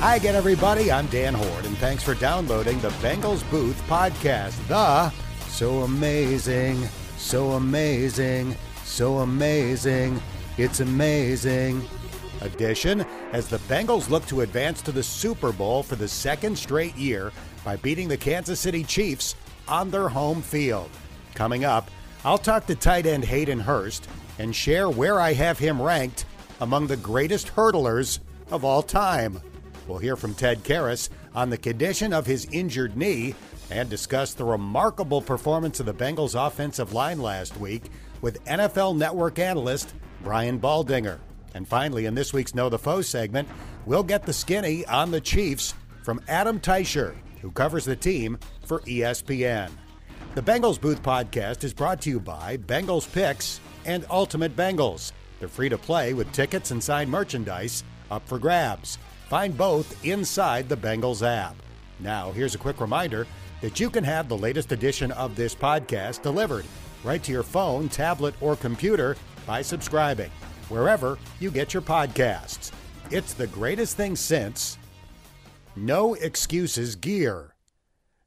Hi again, everybody. I'm Dan Hoard, and thanks for downloading the Bengals Booth podcast. The so amazing, so amazing, so amazing, it's amazing edition as the Bengals look to advance to the Super Bowl for the second straight year by beating the Kansas City Chiefs on their home field. Coming up, I'll talk to tight end Hayden Hurst and share where I have him ranked among the greatest hurdlers of all time. We'll hear from Ted Karras on the condition of his injured knee and discuss the remarkable performance of the Bengals offensive line last week with NFL Network analyst Brian Baldinger. And finally, in this week's Know the Foe segment, we'll get the skinny on the Chiefs from Adam Teicher, who covers the team for ESPN. The Bengals Booth podcast is brought to you by Bengals Picks and Ultimate Bengals. They're free to play with tickets and signed merchandise up for grabs. Find both inside the Bengals app. Now, here's a quick reminder that you can have the latest edition of this podcast delivered right to your phone, tablet, or computer by subscribing wherever you get your podcasts. It's the greatest thing since No Excuses Gear.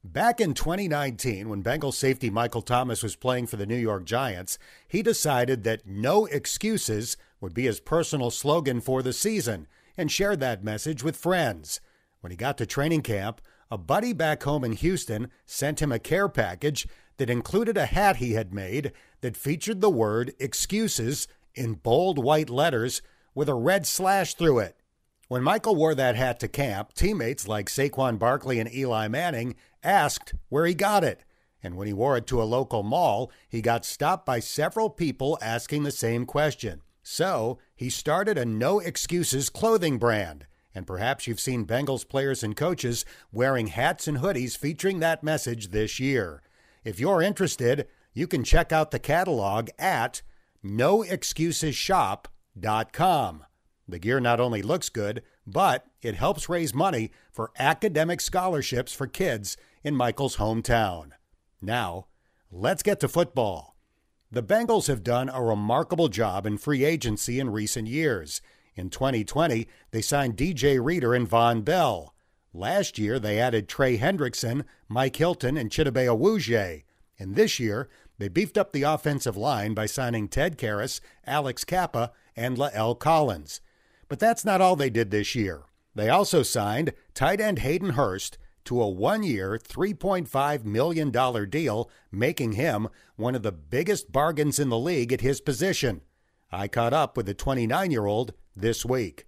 Back in 2019, when Bengals safety Michael Thomas was playing for the New York Giants, he decided that no excuses would be his personal slogan for the season and shared that message with friends. When he got to training camp, a buddy back home in Houston sent him a care package that included a hat he had made that featured the word excuses in bold white letters with a red slash through it. When Michael wore that hat to camp, teammates like Saquon Barkley and Eli Manning asked where he got it. And when he wore it to a local mall, he got stopped by several people asking the same question. So he started a no excuses clothing brand. And perhaps you've seen Bengals players and coaches wearing hats and hoodies featuring that message this year. If you're interested, you can check out the catalog at noexcusesshop.com. The gear not only looks good, but it helps raise money for academic scholarships for kids in Michael's hometown. Now, let's get to football. The Bengals have done a remarkable job in free agency in recent years. In 2020, they signed DJ Reader and Vonn Bell. Last year, they added Trey Hendrickson, Mike Hilton, and Chidobe Awuzie. And this year, they beefed up the offensive line by signing Ted Karras, Alex Cappa, and La'el Collins. But that's not all they did this year. They also signed tight end Hayden Hurst to a one year, $3.5 million deal, making him one of the biggest bargains in the league at his position. I caught up with the 29 year old this week.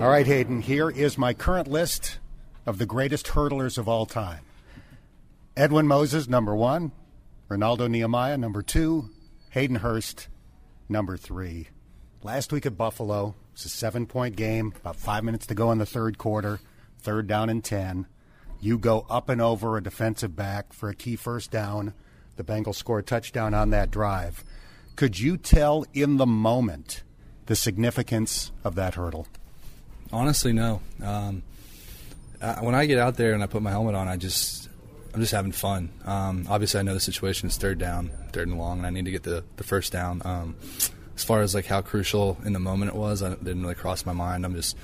All right, Hayden, here is my current list of the greatest hurdlers of all time Edwin Moses, number one, Renaldo Nehemiah, number two, Hayden Hurst, number three. Last week at Buffalo, it's a seven point game, about five minutes to go in the third quarter third down and 10. You go up and over a defensive back for a key first down. The Bengals score a touchdown on that drive. Could you tell in the moment the significance of that hurdle? Honestly, no. Um, when I get out there and I put my helmet on, I just I'm just having fun. Um, obviously, I know the situation is third down, third and long, and I need to get the, the first down. Um, as far as like how crucial in the moment it was, I didn't really cross my mind. I'm just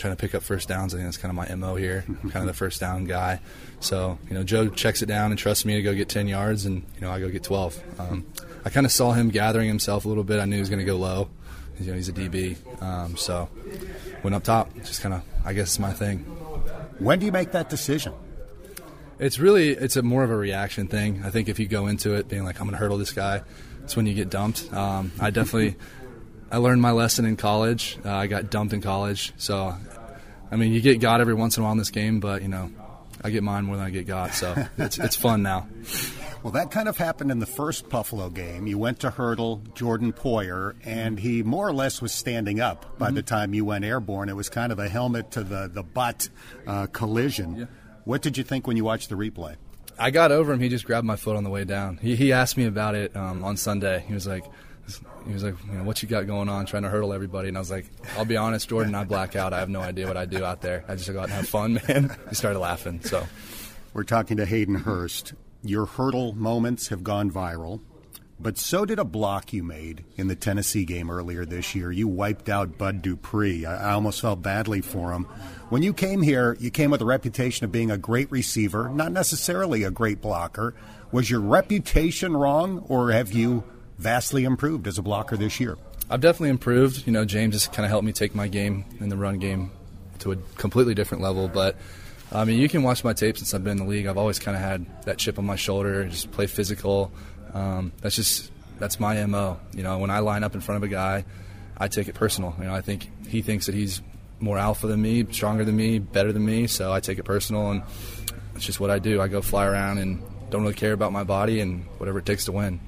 trying to pick up first downs. I think that's kind of my mo here. I'm kind of the first down guy. So you know, Joe checks it down and trusts me to go get 10 yards, and you know I go get 12. Um, I kind of saw him gathering himself a little bit. I knew he was going to go low. You know, he's a DB, um, so went up top. Just kind of, I guess, it's my thing. When do you make that decision? It's really it's a more of a reaction thing. I think if you go into it being like I'm going to hurdle this guy, it's when you get dumped. Um, I definitely I learned my lesson in college. Uh, I got dumped in college, so I mean, you get got every once in a while in this game, but you know, I get mine more than I get got, so it's it's fun now. Well, that kind of happened in the first Buffalo game. You went to hurdle Jordan Poyer, and he more or less was standing up by mm-hmm. the time you went airborne. It was kind of a helmet to the the butt uh, collision. Yeah. What did you think when you watched the replay? I got over him. He just grabbed my foot on the way down. He, he asked me about it um, on Sunday. He was like, he was like, you know, what you got going on, trying to hurdle everybody? And I was like, I'll be honest, Jordan, I black out. I have no idea what I do out there. I just go out and have fun, man. He started laughing. So, we're talking to Hayden Hurst. Your hurdle moments have gone viral. but so did a block you made in the Tennessee game earlier this year. You wiped out Bud Dupree. I, I almost felt badly for him. When you came here, you came with a reputation of being a great receiver, not necessarily a great blocker. Was your reputation wrong, or have you vastly improved as a blocker this year? I've definitely improved. You know, James has kind of helped me take my game in the run game to a completely different level. But I mean, you can watch my tape since I've been in the league. I've always kind of had that chip on my shoulder, just play physical. Um, that's just that's my mo. You know, when I line up in front of a guy, I take it personal. You know, I think he thinks that he's more alpha than me, stronger than me, better than me, so I take it personal, and it's just what I do. I go fly around and don't really care about my body and whatever it takes to win.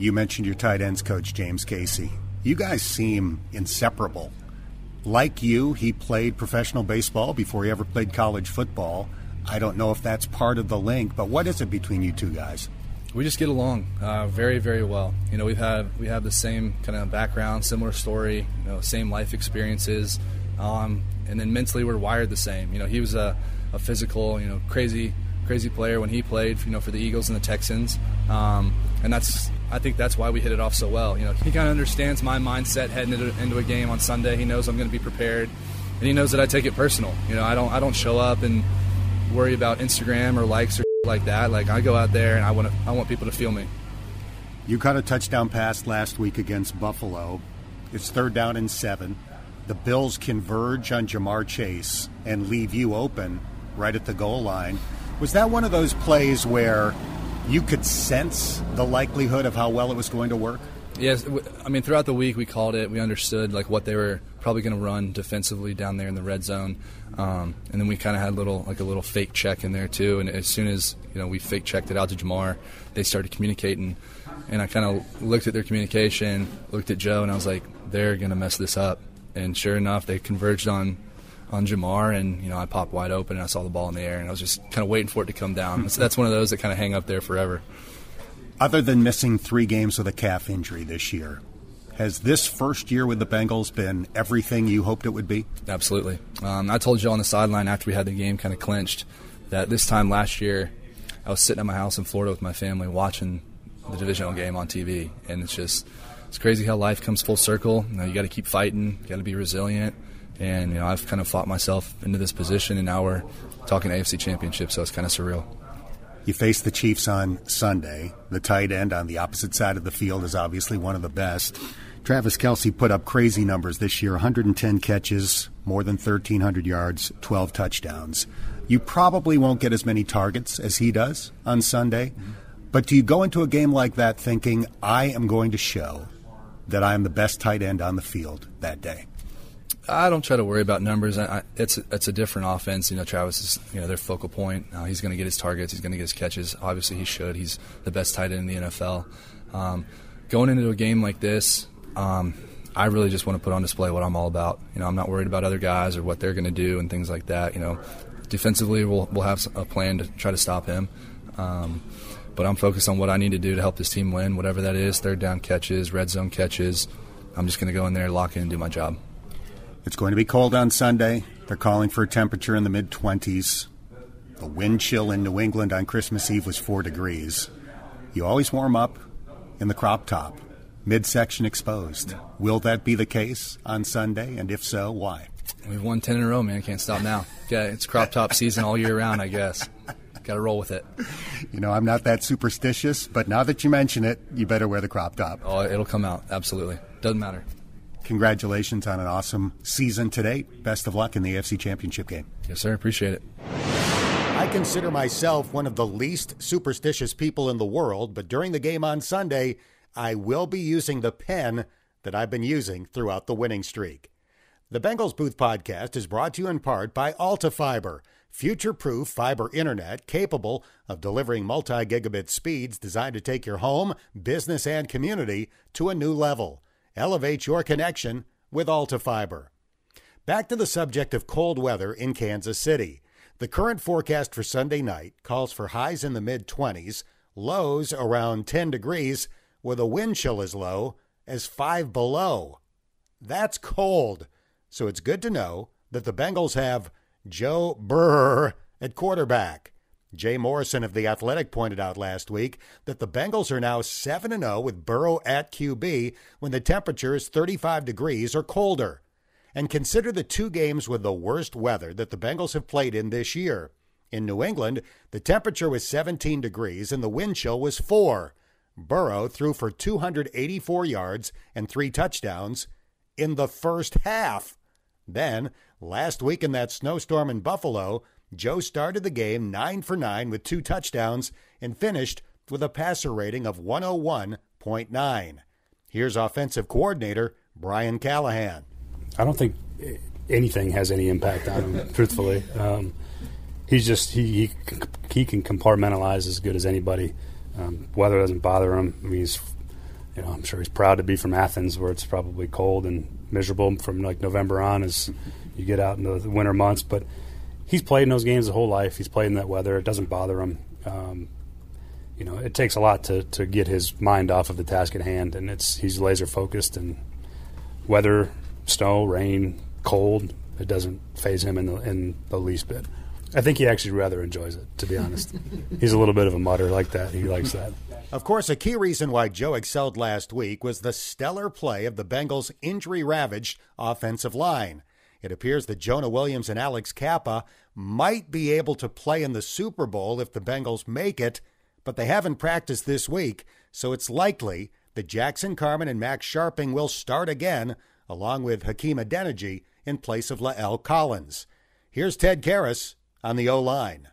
You mentioned your tight ends coach, James Casey. You guys seem inseparable. Like you, he played professional baseball before he ever played college football. I don't know if that's part of the link, but what is it between you two guys? We just get along uh, very, very well. You know, we've had we have the same kind of background, similar story, you know, same life experiences, um, and then mentally we're wired the same. You know, he was a, a physical, you know, crazy, crazy player when he played, you know, for the Eagles and the Texans, um, and that's I think that's why we hit it off so well. You know, he kind of understands my mindset heading into, into a game on Sunday. He knows I'm going to be prepared, and he knows that I take it personal. You know, I don't I don't show up and worry about Instagram or likes or like that. Like I go out there and I want to, I want people to feel me. You caught a touchdown pass last week against Buffalo. It's third down and seven. The Bills converge on Ja'Marr Chase and leave you open right at the goal line. Was that one of those plays where you could sense the likelihood of how well it was going to work? Yes, I mean throughout the week we called it. We understood like what they were probably going to run defensively down there in the red zone, um, and then we kind of had a little like a little fake check in there too. And as soon as you know we fake checked it out to Ja'Marr, they started communicating, and I kind of looked at their communication, looked at Joe, and I was like, they're going to mess this up. And sure enough, they converged on on Ja'Marr, and you know I popped wide open, and I saw the ball in the air, and I was just kind of waiting for it to come down. so that's one of those that kind of hang up there forever. Other than missing three games with a calf injury this year, has this first year with the Bengals been everything you hoped it would be? Absolutely. Um, I told you on the sideline after we had the game kind of clinched that this time last year I was sitting at my house in Florida with my family watching the divisional game on TV, and it's just it's crazy how life comes full circle. You, know, you got to keep fighting, you got to be resilient, and you know I've kind of fought myself into this position, and now we're talking AFC Championship, so it's kind of surreal. You face the Chiefs on Sunday. The tight end on the opposite side of the field is obviously one of the best. Travis Kelce put up crazy numbers this year 110 catches, more than 1,300 yards, 12 touchdowns. You probably won't get as many targets as he does on Sunday, but do you go into a game like that thinking, I am going to show that I am the best tight end on the field that day? I don't try to worry about numbers. I, I, it's it's a different offense. You know, Travis is you know their focal point. Uh, he's going to get his targets. He's going to get his catches. Obviously, he should. He's the best tight end in the NFL. Um, going into a game like this, um, I really just want to put on display what I'm all about. You know, I'm not worried about other guys or what they're going to do and things like that. You know, defensively, we'll we'll have a plan to try to stop him. Um, but I'm focused on what I need to do to help this team win, whatever that is. Third down catches, red zone catches. I'm just going to go in there, lock in, and do my job. It's going to be cold on Sunday. They're calling for a temperature in the mid 20s. The wind chill in New England on Christmas Eve was 4 degrees. You always warm up in the crop top, midsection exposed. Will that be the case on Sunday? And if so, why? We've won 10 in a row, man. I can't stop now. Yeah, it's crop top season all year round, I guess. Got to roll with it. You know, I'm not that superstitious, but now that you mention it, you better wear the crop top. Oh, it'll come out. Absolutely. Doesn't matter. Congratulations on an awesome season to date. Best of luck in the AFC Championship game. Yes, sir. Appreciate it. I consider myself one of the least superstitious people in the world, but during the game on Sunday, I will be using the pen that I've been using throughout the winning streak. The Bengals Booth podcast is brought to you in part by Alta Fiber, future proof fiber internet capable of delivering multi gigabit speeds designed to take your home, business, and community to a new level. Elevate your connection with Alta Fiber. Back to the subject of cold weather in Kansas City. The current forecast for Sunday night calls for highs in the mid 20s, lows around 10 degrees, with a wind chill as low as 5 below. That's cold. So it's good to know that the Bengals have Joe Burr at quarterback. Jay Morrison of The Athletic pointed out last week that the Bengals are now 7 0 with Burrow at QB when the temperature is 35 degrees or colder. And consider the two games with the worst weather that the Bengals have played in this year. In New England, the temperature was 17 degrees and the wind chill was 4. Burrow threw for 284 yards and three touchdowns in the first half. Then, last week in that snowstorm in Buffalo, Joe started the game 9 for 9 with two touchdowns and finished with a passer rating of 101.9. Here's offensive coordinator Brian Callahan. I don't think anything has any impact on him, truthfully. Um, he's just he, he, he can compartmentalize as good as anybody. Um, weather doesn't bother him. I mean, he's you know I'm sure he's proud to be from Athens, where it's probably cold and miserable from like November on as you get out into the winter months. But he's played in those games his whole life. He's played in that weather. It doesn't bother him. Um, you know, it takes a lot to, to get his mind off of the task at hand, and it's he's laser focused. And weather, snow, rain, cold, it doesn't phase him in the in the least bit. I think he actually rather enjoys it, to be honest. he's a little bit of a mutter like that. He likes that. Of course, a key reason why Joe excelled last week was the stellar play of the Bengals' injury ravaged offensive line. It appears that Jonah Williams and Alex Cappa might be able to play in the Super Bowl if the Bengals make it, but they haven't practiced this week, so it's likely that Jackson Carman and Max Scharping will start again, along with Hakeem Adeniji in place of La'el Collins. Here's Ted Karras on the O line.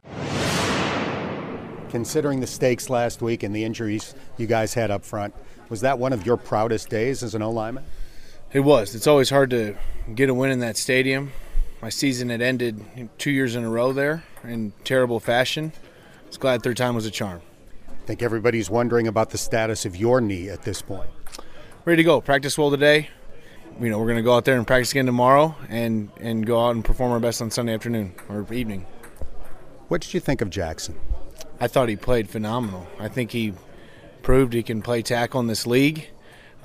Considering the stakes last week and the injuries you guys had up front, was that one of your proudest days as an O lineman? It was. It's always hard to get a win in that stadium. My season had ended two years in a row there in terrible fashion. I was glad third time was a charm. I think everybody's wondering about the status of your knee at this point. Ready to go. Practice well today. You know, we're going to go out there and practice again tomorrow and, and go out and perform our best on Sunday afternoon or evening. What did you think of Jackson? I thought he played phenomenal. I think he proved he can play tackle in this league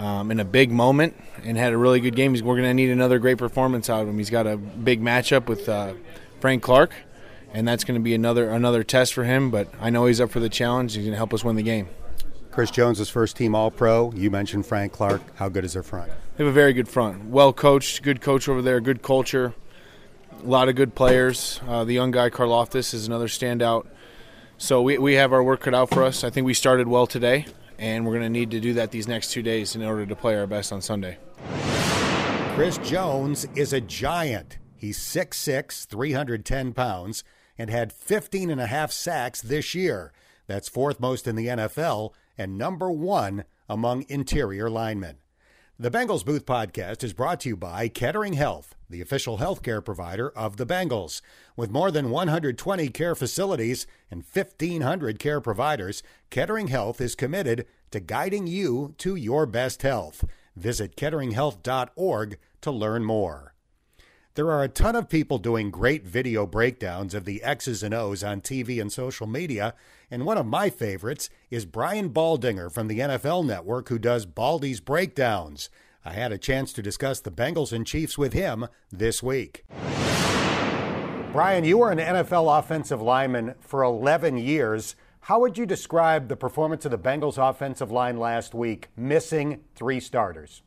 um, in a big moment and had a really good game. We're going to need another great performance out of him. He's got a big matchup with uh, Frank Clark, and that's going to be another another test for him. But I know he's up for the challenge. He's going to help us win the game. Chris Jones is first team All Pro. You mentioned Frank Clark. How good is their front? They have a very good front. Well coached, good coach over there, good culture, a lot of good players. Uh, the young guy Karlaftis is another standout. So we, we have our work cut out for us. I think we started well today and we're going to need to do that these next two days in order to play our best on Sunday. Chris Jones is a giant. He's 6'6, 310 pounds, and had 15 and a half sacks this year. That's fourth most in the NFL and number one among interior linemen. The Bengals Booth podcast is brought to you by Kettering Health, the official healthcare provider of the Bengals. With more than 120 care facilities and 1,500 care providers, Kettering Health is committed to guiding you to your best health. Visit ketteringhealth.org to learn more. There are a ton of people doing great video breakdowns of the X's and O's on TV and social media, and one of my favorites is Brian Baldinger from the NFL Network, who does Baldy's Breakdowns. I had a chance to discuss the Bengals and Chiefs with him this week. Brian, you were an NFL offensive lineman for 11 years. How would you describe the performance of the Bengals offensive line last week, missing three starters?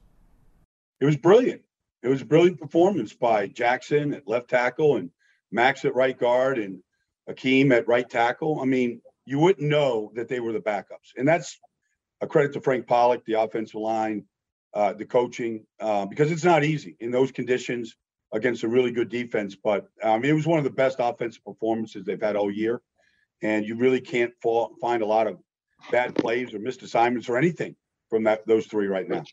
It was brilliant it was a brilliant performance by Jackson at left tackle and Max at right guard and Hakeem at right tackle. I mean, you wouldn't know that they were the backups. And that's a credit to Frank Pollack, the offensive line, uh, the coaching, uh, because it's not easy in those conditions against a really good defense. But um, it was one of the best offensive performances they've had all year. And you really can't fall, find a lot of bad plays or missed assignments or anything from that those three right now.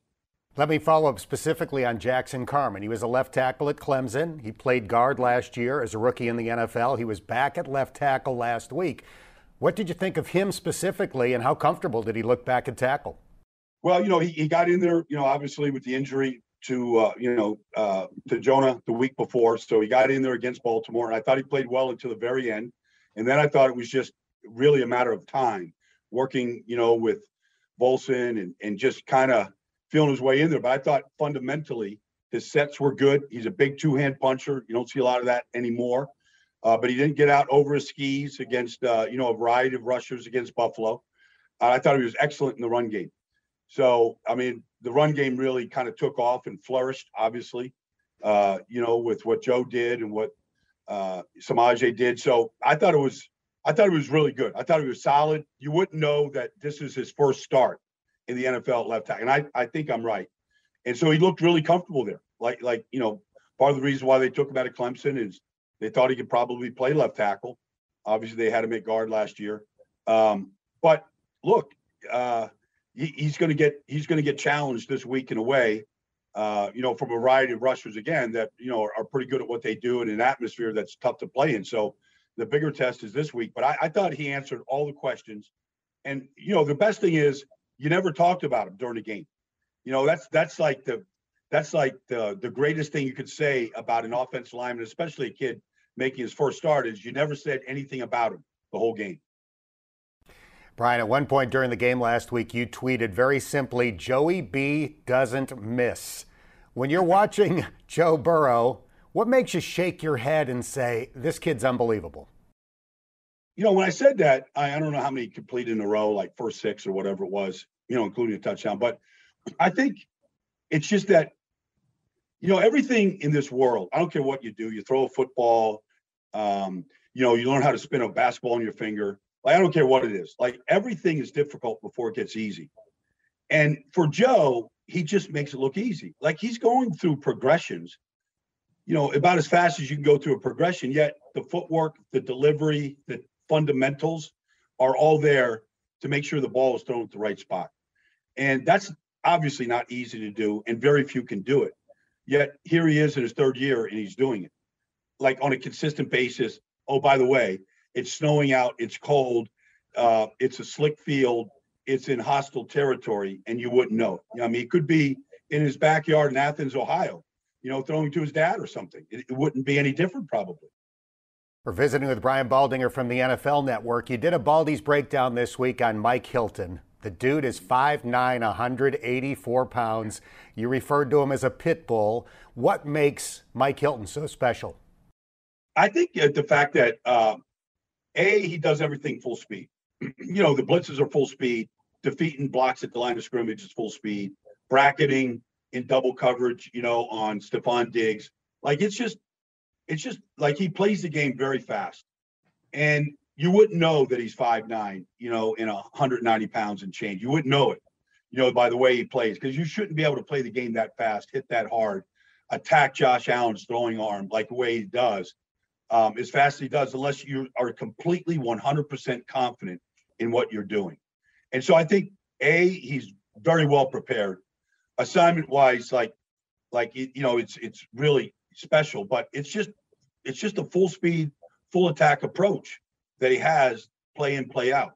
Let me follow up specifically on Jackson Carman. He was a left tackle at Clemson. He played guard last year as a rookie in the NFL. He was back at left tackle last week. What did you think of him specifically, and how comfortable did he look back at tackle? Well, you know, he, he got in there, you know, obviously with the injury to, uh, you know, uh, to Jonah the week before. So he got in there against Baltimore, and I thought he played well until the very end. And then I thought it was just really a matter of time working, you know, with Volson and, and just kind of feeling his way in there. But I thought fundamentally his sets were good. He's a big two hand puncher. You don't see a lot of that anymore. uh, but he didn't get out over his skis against uh, you know a variety of rushers against Buffalo. Uh, I thought he was excellent in the run game. So I mean, the run game really kind of took off and flourished. Obviously, uh, you know, with what Joe did and what uh, Samaje did. So I thought it was I thought it was really good. I thought it was solid. You wouldn't know that this is his first start in the NFL left tackle, and I I think I'm right. And so he looked really comfortable there. Like like you know, part of the reason why they took him out of Clemson is they thought he could probably play left tackle. Obviously, they had him at guard last year. Um, but look, uh, he, he's going to get he's going to get challenged this week in a way, uh, you know, from a variety of rushers again that you know are, are, pretty good at what they do in an atmosphere that's tough to play in. So the bigger test is this week. But I, I thought he answered all the questions, and you know, the best thing is you never talked about him during the game. You know, that's that's like the that's like the the greatest thing you could say about an offensive lineman, especially a kid making his first start, is you never said anything about him the whole game. Brian, at one point during the game last week, you tweeted very simply, Joey B doesn't miss. When you're watching Joe Burrow, what makes you shake your head and say, this kid's unbelievable? You know, when I said that, I, I don't know how many completed in a row, like first six or whatever it was, you know, including a touchdown. But I think it's just that, you know, everything in this world, I don't care what you do, you throw a football, um, you know, you learn how to spin a basketball on your finger like, I don't care what it is. Like everything is difficult before it gets easy. And for Joe, he just makes it look easy. Like he's going through progressions, you know, about as fast as you can go through a progression, yet the footwork, the delivery, the fundamentals are all there to make sure the ball is thrown at the right spot. And that's obviously not easy to do, and very few can do it. Yet here he is in his third year and he's doing it like on a consistent basis. Oh, by the way, it's snowing out. It's cold. Uh, it's a slick field. It's in hostile territory, and you wouldn't know. I mean, it could be in his backyard in Athens, Ohio. You know, throwing to his dad or something. It, it wouldn't be any different, probably. We're visiting with Brian Baldinger from the NFL Network. You did a Baldy's breakdown this week on Mike Hilton. The dude is 5'9, 184 pounds. You referred to him as a pit bull. What makes Mike Hilton so special? I think uh, the fact that uh, a, he does everything full speed. you know, the blitzes are full speed, defeating blocks at the line of scrimmage is full speed, bracketing in double coverage, you know, on Stefon Diggs. Like it's just, it's just like he plays the game very fast. And you wouldn't know that he's five nine, you know, in 190 pounds and change. You wouldn't know it, you know, by the way he plays, because you shouldn't be able to play the game that fast, hit that hard, attack Josh Allen's throwing arm like the way he does um, as fast as he does, unless you are completely 100% confident in what you're doing. And so I think a he's very well prepared. Assignment wise, like like you know, it's it's really special, but it's just it's just a full speed, full attack approach that he has play in, play out.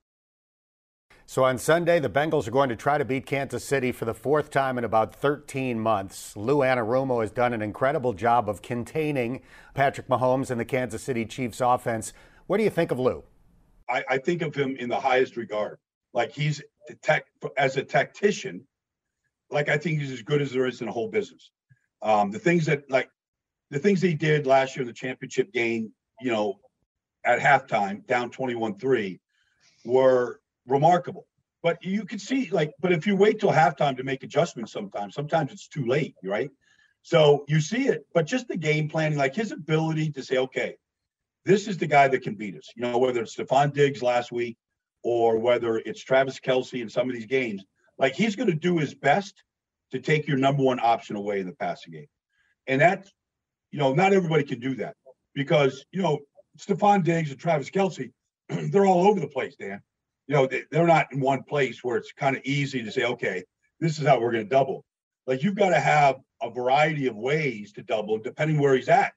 So on Sunday, the Bengals are going to try to beat Kansas City for the fourth time in about 13 months. Lou Anarumo has done an incredible job of containing Patrick Mahomes and the Kansas City Chiefs offense. What do you think of Lou? I, I think of him in the highest regard. Like he's tech, as a tactician, like I think he's as good as there is in the whole business. Um, the things that like the things he did last year in the championship game, you know, at halftime, down 21-3, were remarkable. But you can see, like, but if you wait till halftime to make adjustments, sometimes, sometimes it's too late, right? So you see it, but just the game planning, like his ability to say, okay, this is the guy that can beat us. You know, whether it's Stefon Diggs last week or whether it's Travis Kelce in some of these games, like he's going to do his best to take your number one option away in the passing game. And that's, you know, not everybody can do that because, you know, Stefon Diggs and Travis Kelce, they're all over the place, Dan you know, they, they're not in one place where it's kind of easy to say, okay, this is how we're going to double. Like you've got to have a variety of ways to double depending where he's at.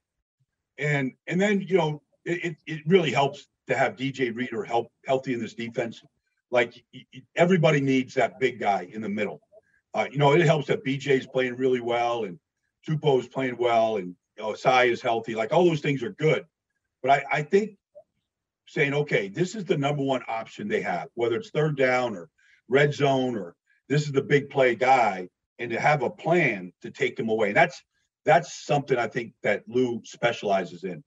And and then, you know, it, it really helps to have DJ Reader help healthy in this defense. Like everybody needs that big guy in the middle. Uh, you know, it helps that BJ's playing really well and Tupou's playing well and know, Sai is healthy. Like all those things are good. But I, I think saying, okay, this is the number one option they have, whether it's third down or red zone or this is the big play guy, and to have a plan to take them away. And that's that's something I think that Lou specializes in.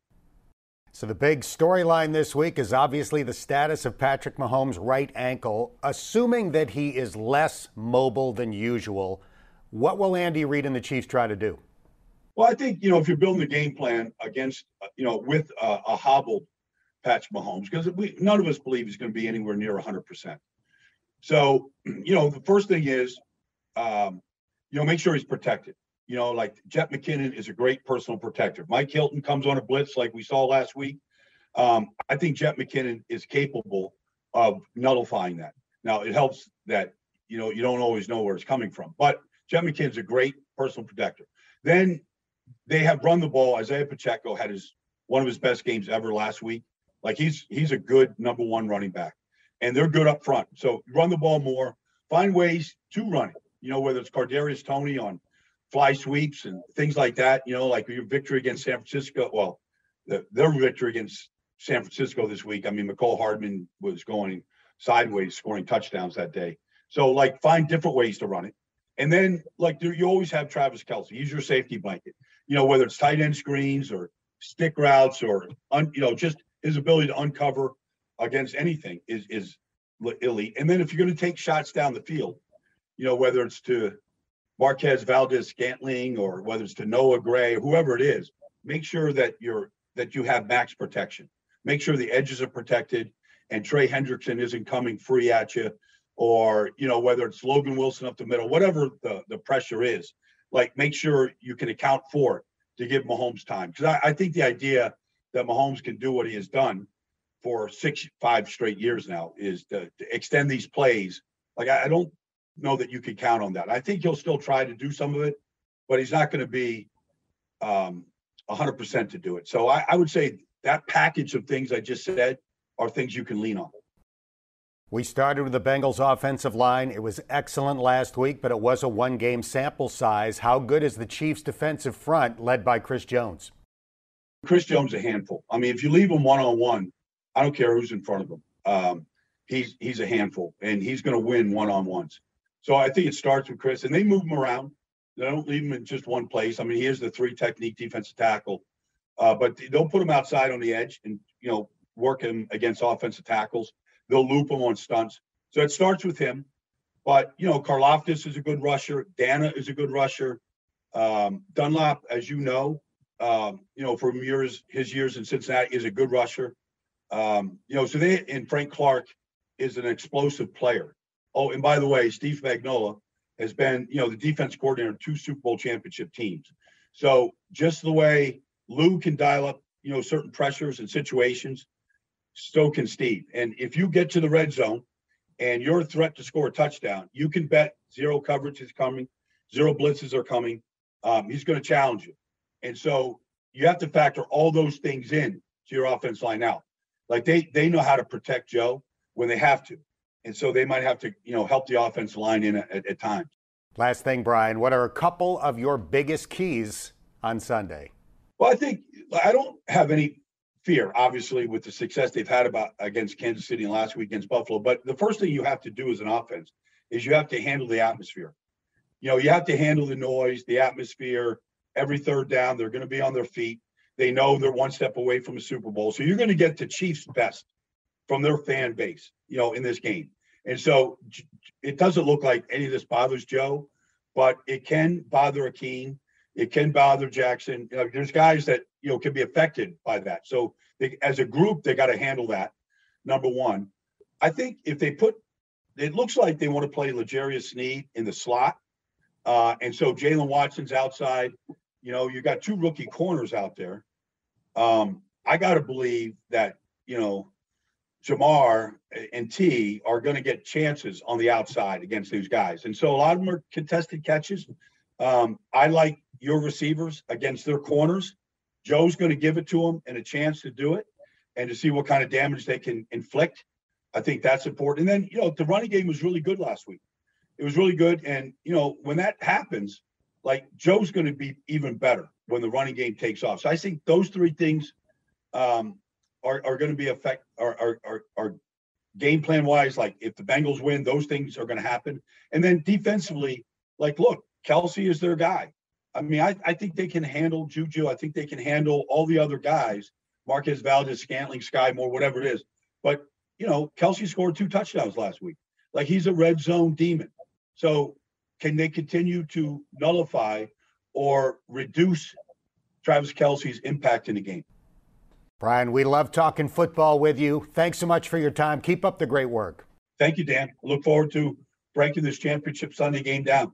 So, the big storyline this week is obviously the status of Patrick Mahomes' right ankle. Assuming that he is less mobile than usual, what will Andy Reid and the Chiefs try to do? Well, I think, you know, if you're building a game plan against, you know, with a, a hobbled Patrick Mahomes, because we none of us believe he's going to be anywhere near 100%. So, you know, the first thing is, um, you know, make sure he's protected. You know, like Jet McKinnon is a great personal protector. Mike Hilton comes on a blitz like we saw last week. Um, I think Jet McKinnon is capable of nullifying that. Now, it helps that, you know, you don't always know where it's coming from, but Jet McKinnon's a great personal protector. Then they have run the ball. Isaiah Pacheco had his one of his best games ever last week. Like he's he's a good number one running back, and they're good up front. So run the ball more. Find ways to run it. You know, whether it's Kadarius Toney on fly sweeps and things like that. You know, like your victory against San Francisco. Well, the, their victory against San Francisco this week. I mean, Mecole Hardman was going sideways, scoring touchdowns that day. So, like, find different ways to run it. And then, like, do you always have Travis Kelce. He's your safety blanket. You know, whether it's tight end screens or stick routes or, un, you know, just his ability to uncover against anything is is elite. And then if you're going to take shots down the field, you know, whether it's to Marquez Valdes Scantling or whether it's to Noah Gray, whoever it is, make sure that you're that you have max protection. Make sure the edges are protected and Trey Hendrickson isn't coming free at you, or you know, whether it's Logan Wilson up the middle, whatever the, the pressure is, like make sure you can account for it to give Mahomes time. Because I, I think the idea that Mahomes can do what he has done for six, five straight years now is to, to extend these plays. Like I, I don't know that you can count on that. I think he'll still try to do some of it, but he's not going to be um, 100% to do it. So I, I would say that package of things I just said are things you can lean on. We started with the Bengals offensive line. It was excellent last week, but it was a one game sample size. How good is the Chiefs' defensive front led by Chris Jones? Chris Jones a handful. I mean, if you leave him one on one, I don't care who's in front of him. Um, he's he's a handful, and he's going to win one on ones. So I think it starts with Chris, and they move him around. They don't leave him in just one place. I mean, he is the three technique defensive tackle, uh, but they'll put him outside on the edge and you know work him against offensive tackles. They'll loop him on stunts. So it starts with him. But you know, Karlaftis is a good rusher. Danna is a good rusher. Um, Dunlap, as you know, um, you know from years his years in Cincinnati is a good rusher. Um, you know, so they and Frank Clark is an explosive player. Oh, and by the way, Steve Spagnuolo has been, you know, the defense coordinator of two Super Bowl championship teams. So just the way Lou can dial up, you know, certain pressures and situations, so can Steve. And if you get to the red zone and you're a threat to score a touchdown, you can bet zero coverage is coming, zero blitzes are coming. Um, he's going to challenge you. And so you have to factor all those things in to your offense line now. Like they they know how to protect Joe when they have to and so they might have to, you know, help the offense line in at, at times. Last thing, Brian, what are a couple of your biggest keys on Sunday? Well, I think I don't have any fear, obviously, with the success they've had about against Kansas City and last week against Buffalo. But the first thing you have to do as an offense is you have to handle the atmosphere. You know, you have to handle the noise, the atmosphere. Every third down, they're going to be on their feet. They know they're one step away from a Super Bowl. So you're going to get the Chiefs' best from their fan base, you know, in this game. And so it doesn't look like any of this bothers Joe, but it can bother Akeem. It can bother Jackson. You know, there's guys that, you know, can be affected by that. So they, as a group, they got to handle that. Number one. I think if they put, it looks like they want to play L'Jarius Sneed in the slot. Uh, and so Jaylen Watson's outside. You know, you got two rookie corners out there. Um, I got to believe that, you know, Ja'Marr and T are going to get chances on the outside against these guys. And so a lot of them are contested catches. Um, I like your receivers against their corners. Joe's going to give it to them and a chance to do it and to see what kind of damage they can inflict. I think that's important. And then, you know, the running game was really good last week. It was really good. And, you know, when that happens, like Joe's going to be even better when the running game takes off. So I think those three things um, are, are going to be affect are, are, are, are game plan wise. Like if the Bengals win, those things are going to happen. And then defensively, like look, Kelce is their guy. I mean, I, I think they can handle Juju. I think they can handle all the other guys Marquez Valdes, Scantling, Skyy Moore, whatever it is. But you know, Kelce scored two touchdowns last week. Like he's a red zone demon. So can they continue to nullify or reduce Travis Kelce's impact in the game? Brian, we love talking football with you. Thanks so much for your time. Keep up the great work. Thank you, Dan. I look forward to breaking this championship Sunday game down.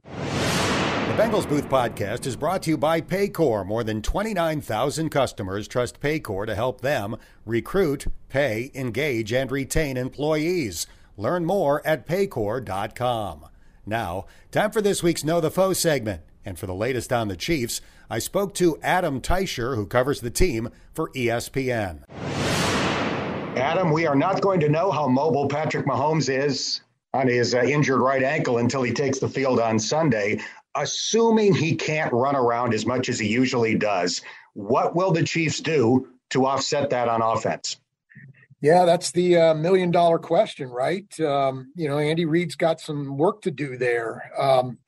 Bengals Booth podcast is brought to you by Paycor. More than 29,000 customers trust Paycor to help them recruit, pay, engage, and retain employees. Learn more at paycor.com. Now, time for this week's Know the Foe segment. And for the latest on the Chiefs, I spoke to Adam Teicher, who covers the team for ESPN. Adam, we are not going to know how mobile Patrick Mahomes is on his uh, injured right ankle until he takes the field on Sunday. Assuming he can't run around as much as he usually does, what will the Chiefs do to offset that on offense? Yeah, that's the uh, million dollar question, right? Um, you know, Andy Reid's got some work to do there. Um,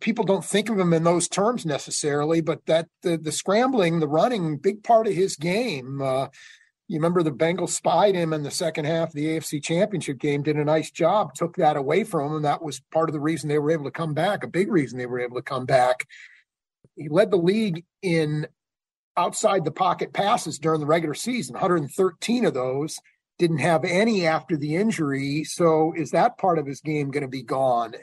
people don't think of him in those terms necessarily, but that the, the scrambling, the running, big part of his game. Uh, you remember the Bengals spied him in the second half of the AFC Championship game, did a nice job, took that away from him. and That was part of the reason they were able to come back, a big reason they were able to come back. He led the league in outside the pocket passes during the regular season, 113 of those didn't have any after the injury. So is that part of his game going to be gone?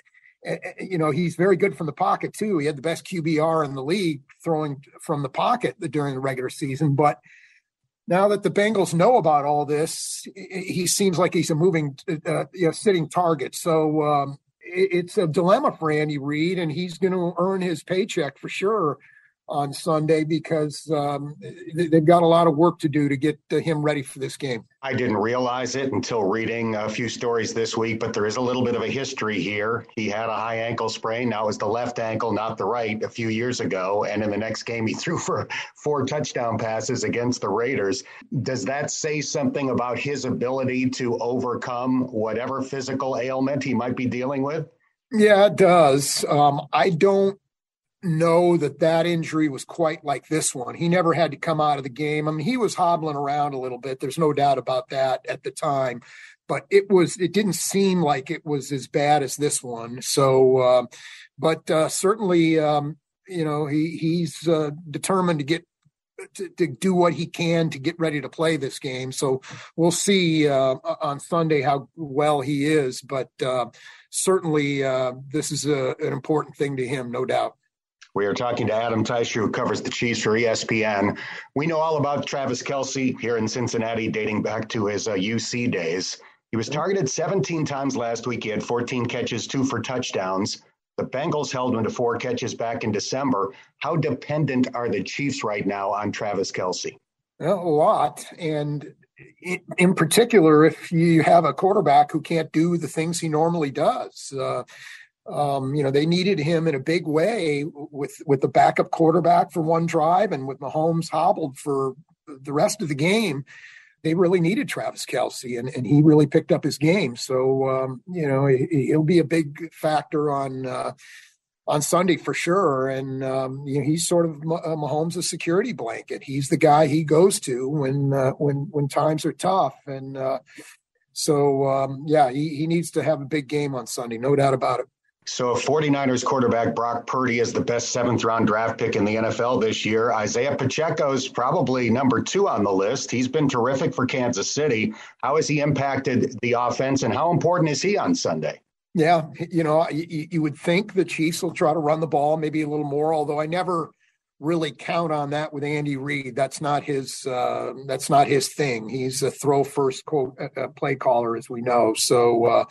You know, he's very good from the pocket too. He had the best QBR in the league throwing from the pocket during the regular season, but now that the Bengals know about all this, he seems like he's a moving, uh, you know, sitting target. So um, it's a dilemma for Andy Reid, and he's going to earn his paycheck for sure on Sunday because um, they've got a lot of work to do to get him ready for this game. I didn't realize it until reading a few stories this week, but there is a little bit of a history here. He had a high ankle sprain. Now it was the left ankle, not the right, a few years ago. And in the next game, he threw for four touchdown passes against the Raiders. Does that say something about his ability to overcome whatever physical ailment he might be dealing with? Yeah, it does. Um, I don't know that that injury was quite like this one. He never had to come out of the game. I mean, he was hobbling around a little bit. There's no doubt about that at the time, but it was it didn't seem like it was as bad as this one. So, uh, but uh, certainly, um, you know, he he's uh, determined to get. To, to, do what he can to get ready to play this game. So we'll see uh, on Sunday how well he is, but uh, certainly uh, this is a, an important thing to him, no doubt. We are talking to Adam Teicher, who covers the Chiefs for ESPN. We know all about Travis Kelce here in Cincinnati, dating back to his uh, UC days. He was targeted 17 times last week. He had 14 catches, two for touchdowns. The Bengals held him to four catches back in December. How dependent are the Chiefs right now on Travis Kelce? A lot. And in particular, if you have a quarterback who can't do the things he normally does. Uh, um, you know, they needed him in a big way with with the backup quarterback for one drive and with Mahomes hobbled for the rest of the game. They really needed Travis Kelce, and, and he really picked up his game. So um, you know, he, will be a big factor on uh, on Sunday for sure. And um, you know, he's sort of uh, Mahomes' security blanket. He's the guy he goes to when uh, when when times are tough, and uh, so um, yeah, he, he needs to have a big game on Sunday, no doubt about it. So, 49ers quarterback Brock Purdy is the best seventh round draft pick in the NFL this year. Isaiah Pacheco is probably number two on the list. He's been terrific for Kansas City. How has he impacted the offense, and how important is he on Sunday? Yeah, you know, you, you would think the Chiefs will try to run the ball maybe a little more, although I never really count on that with Andy Reid. That's not his. Uh, that's not his thing. He's a throw first quote uh, play caller, as we know. So. Uh,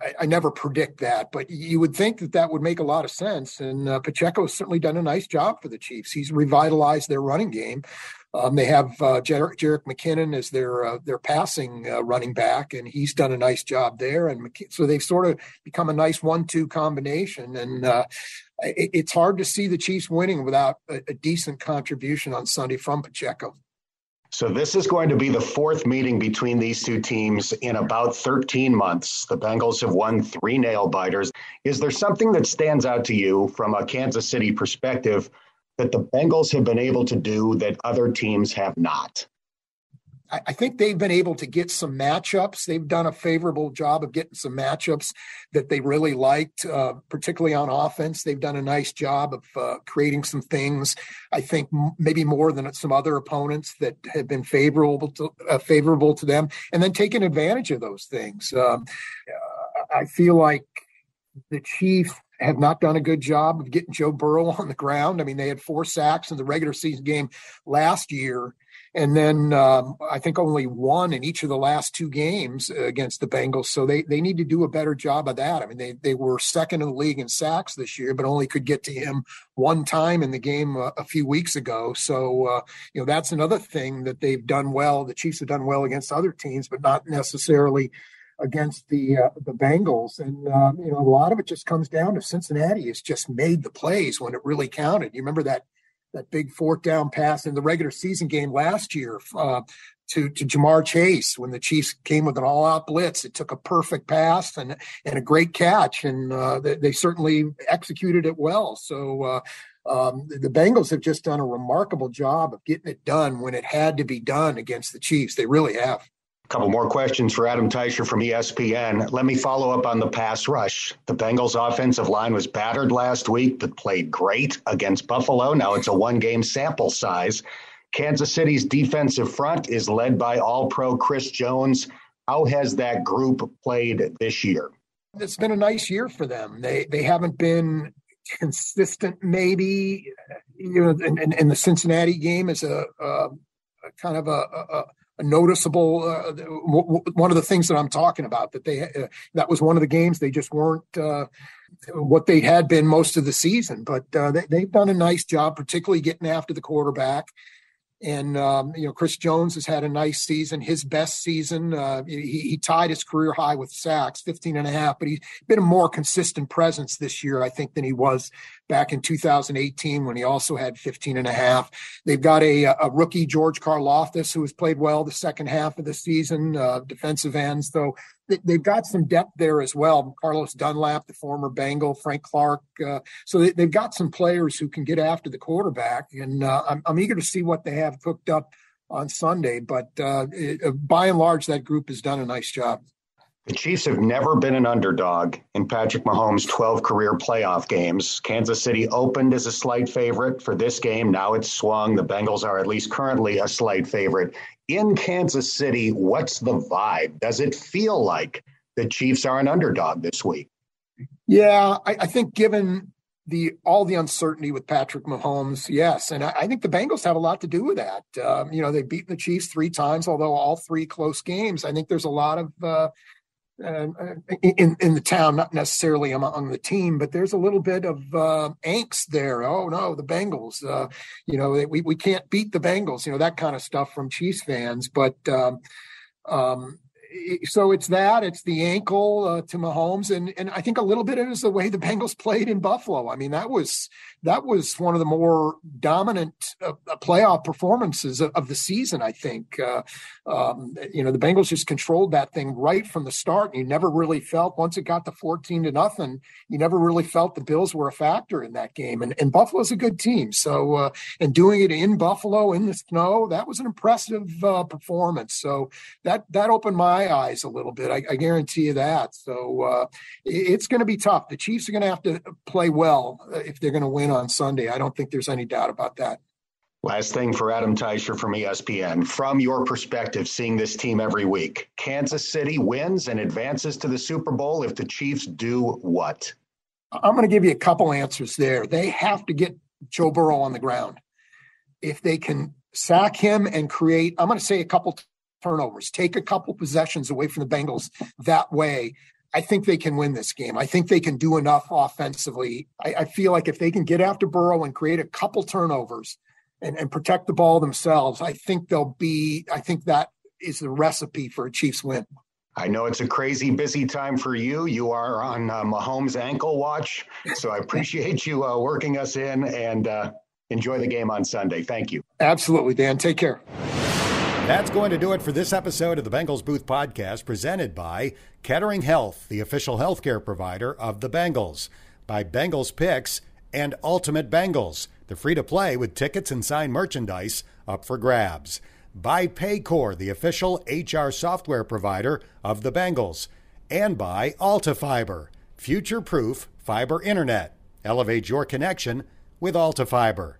I, I, never predict that, but you would think that that would make a lot of sense. And uh, Pacheco has certainly done a nice job for the Chiefs. He's revitalized their running game. Um, they have uh, Jerick McKinnon as their uh, their passing uh, running back, and he's done a nice job there. And McK- so they've sort of become a nice one-two combination. And uh, it, it's hard to see the Chiefs winning without a, a decent contribution on Sunday from Pacheco. So this is going to be the fourth meeting between these two teams in about 13 months. The Bengals have won three nail biters. Is there something that stands out to you from a Kansas City perspective that the Bengals have been able to do that other teams have not? I think they've been able to get some matchups. They've done a favorable job of getting some matchups that they really liked, uh, particularly on offense. They've done a nice job of uh, creating some things. I think m- maybe more than some other opponents that have been favorable to uh, favorable to them, and then taking advantage of those things. Um, I feel like the Chiefs have not done a good job of getting Joe Burrow on the ground. I mean, they had four sacks in the regular season game last year and then um, I think only one in each of the last two games against the Bengals. So they they need to do a better job of that. I mean, they they were second in the league in sacks this year, but only could get to him one time in the game a, a few weeks ago. So uh, you know that's another thing that they've done well. The Chiefs have done well against other teams, but not necessarily against the uh, the Bengals. And uh, you know a lot of it just comes down to Cincinnati has just made the plays when it really counted. You remember that that big fourth down pass in the regular season game last year uh, to to Ja'Marr Chase when the Chiefs came with an all out blitz. It took a perfect pass and and a great catch, and uh, they, they, certainly executed it well. So. Uh, um, the Bengals have just done a remarkable job of getting it done when it had to be done against the Chiefs. They really have couple more questions for Adam Teicher from ESPN. Let me follow up on the pass rush. The Bengals' offensive line was battered last week, but played great against Buffalo. Now it's a one game sample size. Kansas City's defensive front is led by All Pro Chris Jones. How has that group played this year? It's been a nice year for them. They they haven't been consistent, maybe. You know, in and, the Cincinnati game is a, a kind of a, a noticeable uh, w- one of the things that I'm talking about that they uh, that was one of the games they just weren't uh, what they had been most of the season. But uh, they, they've done a nice job particularly getting after the quarterback and um, you know, Chris Jones has had a nice season, his best season. Uh, he, he, tied his career high with sacks, 15 and a half, but he's been a more consistent presence this year, I think, than he was back in 2018 when he also had 15 and a half. They've got a, a rookie, George Karlaftis, who has played well the second half of the season, uh, defensive ends, though they've got some depth there as well. Carlos Dunlap, the former Bengal, Frank Clark. Uh, so they, have got some players who can get after the quarterback, and uh, I'm, I'm, eager to see what they have cooked up on Sunday. But uh, it, uh, by and large, that group has done a nice job. The Chiefs have never been an underdog in Patrick Mahomes' 12 career playoff games. Kansas City opened as a slight favorite for this game. Now it's swung. The Bengals are at least currently a slight favorite in Kansas City, what's the vibe? Does it feel like the Chiefs are an underdog this week? Yeah, I, I think given the all the uncertainty with Patrick Mahomes, yes, and I, I, think the Bengals have a lot to do with that. Um, you know, they've beaten the Chiefs three times, although all three close games. I think there's a lot of uh, uh, in in the town, not necessarily among the team, but there's a little bit of uh, angst there. Oh no, the Bengals! Uh, you know, we we can't beat the Bengals. You know that kind of stuff from Chiefs fans. But um, um, so it's that it's the ankle uh, to Mahomes, and and I think a little bit it is the way the Bengals played in Buffalo. I mean, that was that was one of the more dominant uh, uh playoff performances of, of, the season. I think uh, um, you know the Bengals just controlled that thing right from the start. You never really felt once it got to fourteen to nothing. You never really felt the Bills were a factor in that game. And, and Buffalo's a good team. So uh, and doing it in Buffalo in the snow, that was an impressive uh, performance. So that that opened my eyes a little bit. I, I guarantee you that. So uh, it's going to be tough. The Chiefs are going to have to play well if they're going to win on Sunday. I don't think there's any doubt about that. Last thing for Adam Teicher from ESPN. From your perspective, seeing this team every week, Kansas City wins and advances to the Super Bowl if the Chiefs do what? I'm going to give you a couple answers there. They have to get Joe Burrow on the ground. If they can sack him and create, I'm going to say a couple turnovers, take a couple possessions away from the Bengals that way, I think they can win this game. I think they can do enough offensively. I, I, feel like if they can get after Burrow and create a couple turnovers and, and protect the ball themselves, I think they'll be, I think that is the recipe for a Chiefs win. I know it's a crazy busy time for you. You are on uh, Mahomes ankle watch. So I appreciate you uh, working us in and uh, enjoy the game on Sunday. Thank you. Absolutely, Dan. Take care. That's going to do it for this episode of the Bengals Booth Podcast, presented by Kettering Health, the official healthcare provider of the Bengals, by Bengals Picks and Ultimate Bengals, the free to play with tickets and signed merchandise up for grabs. by Paycor, the official HR software provider of the Bengals, and by AltaFiber, future proof fiber internet. Elevate your connection with AltaFiber.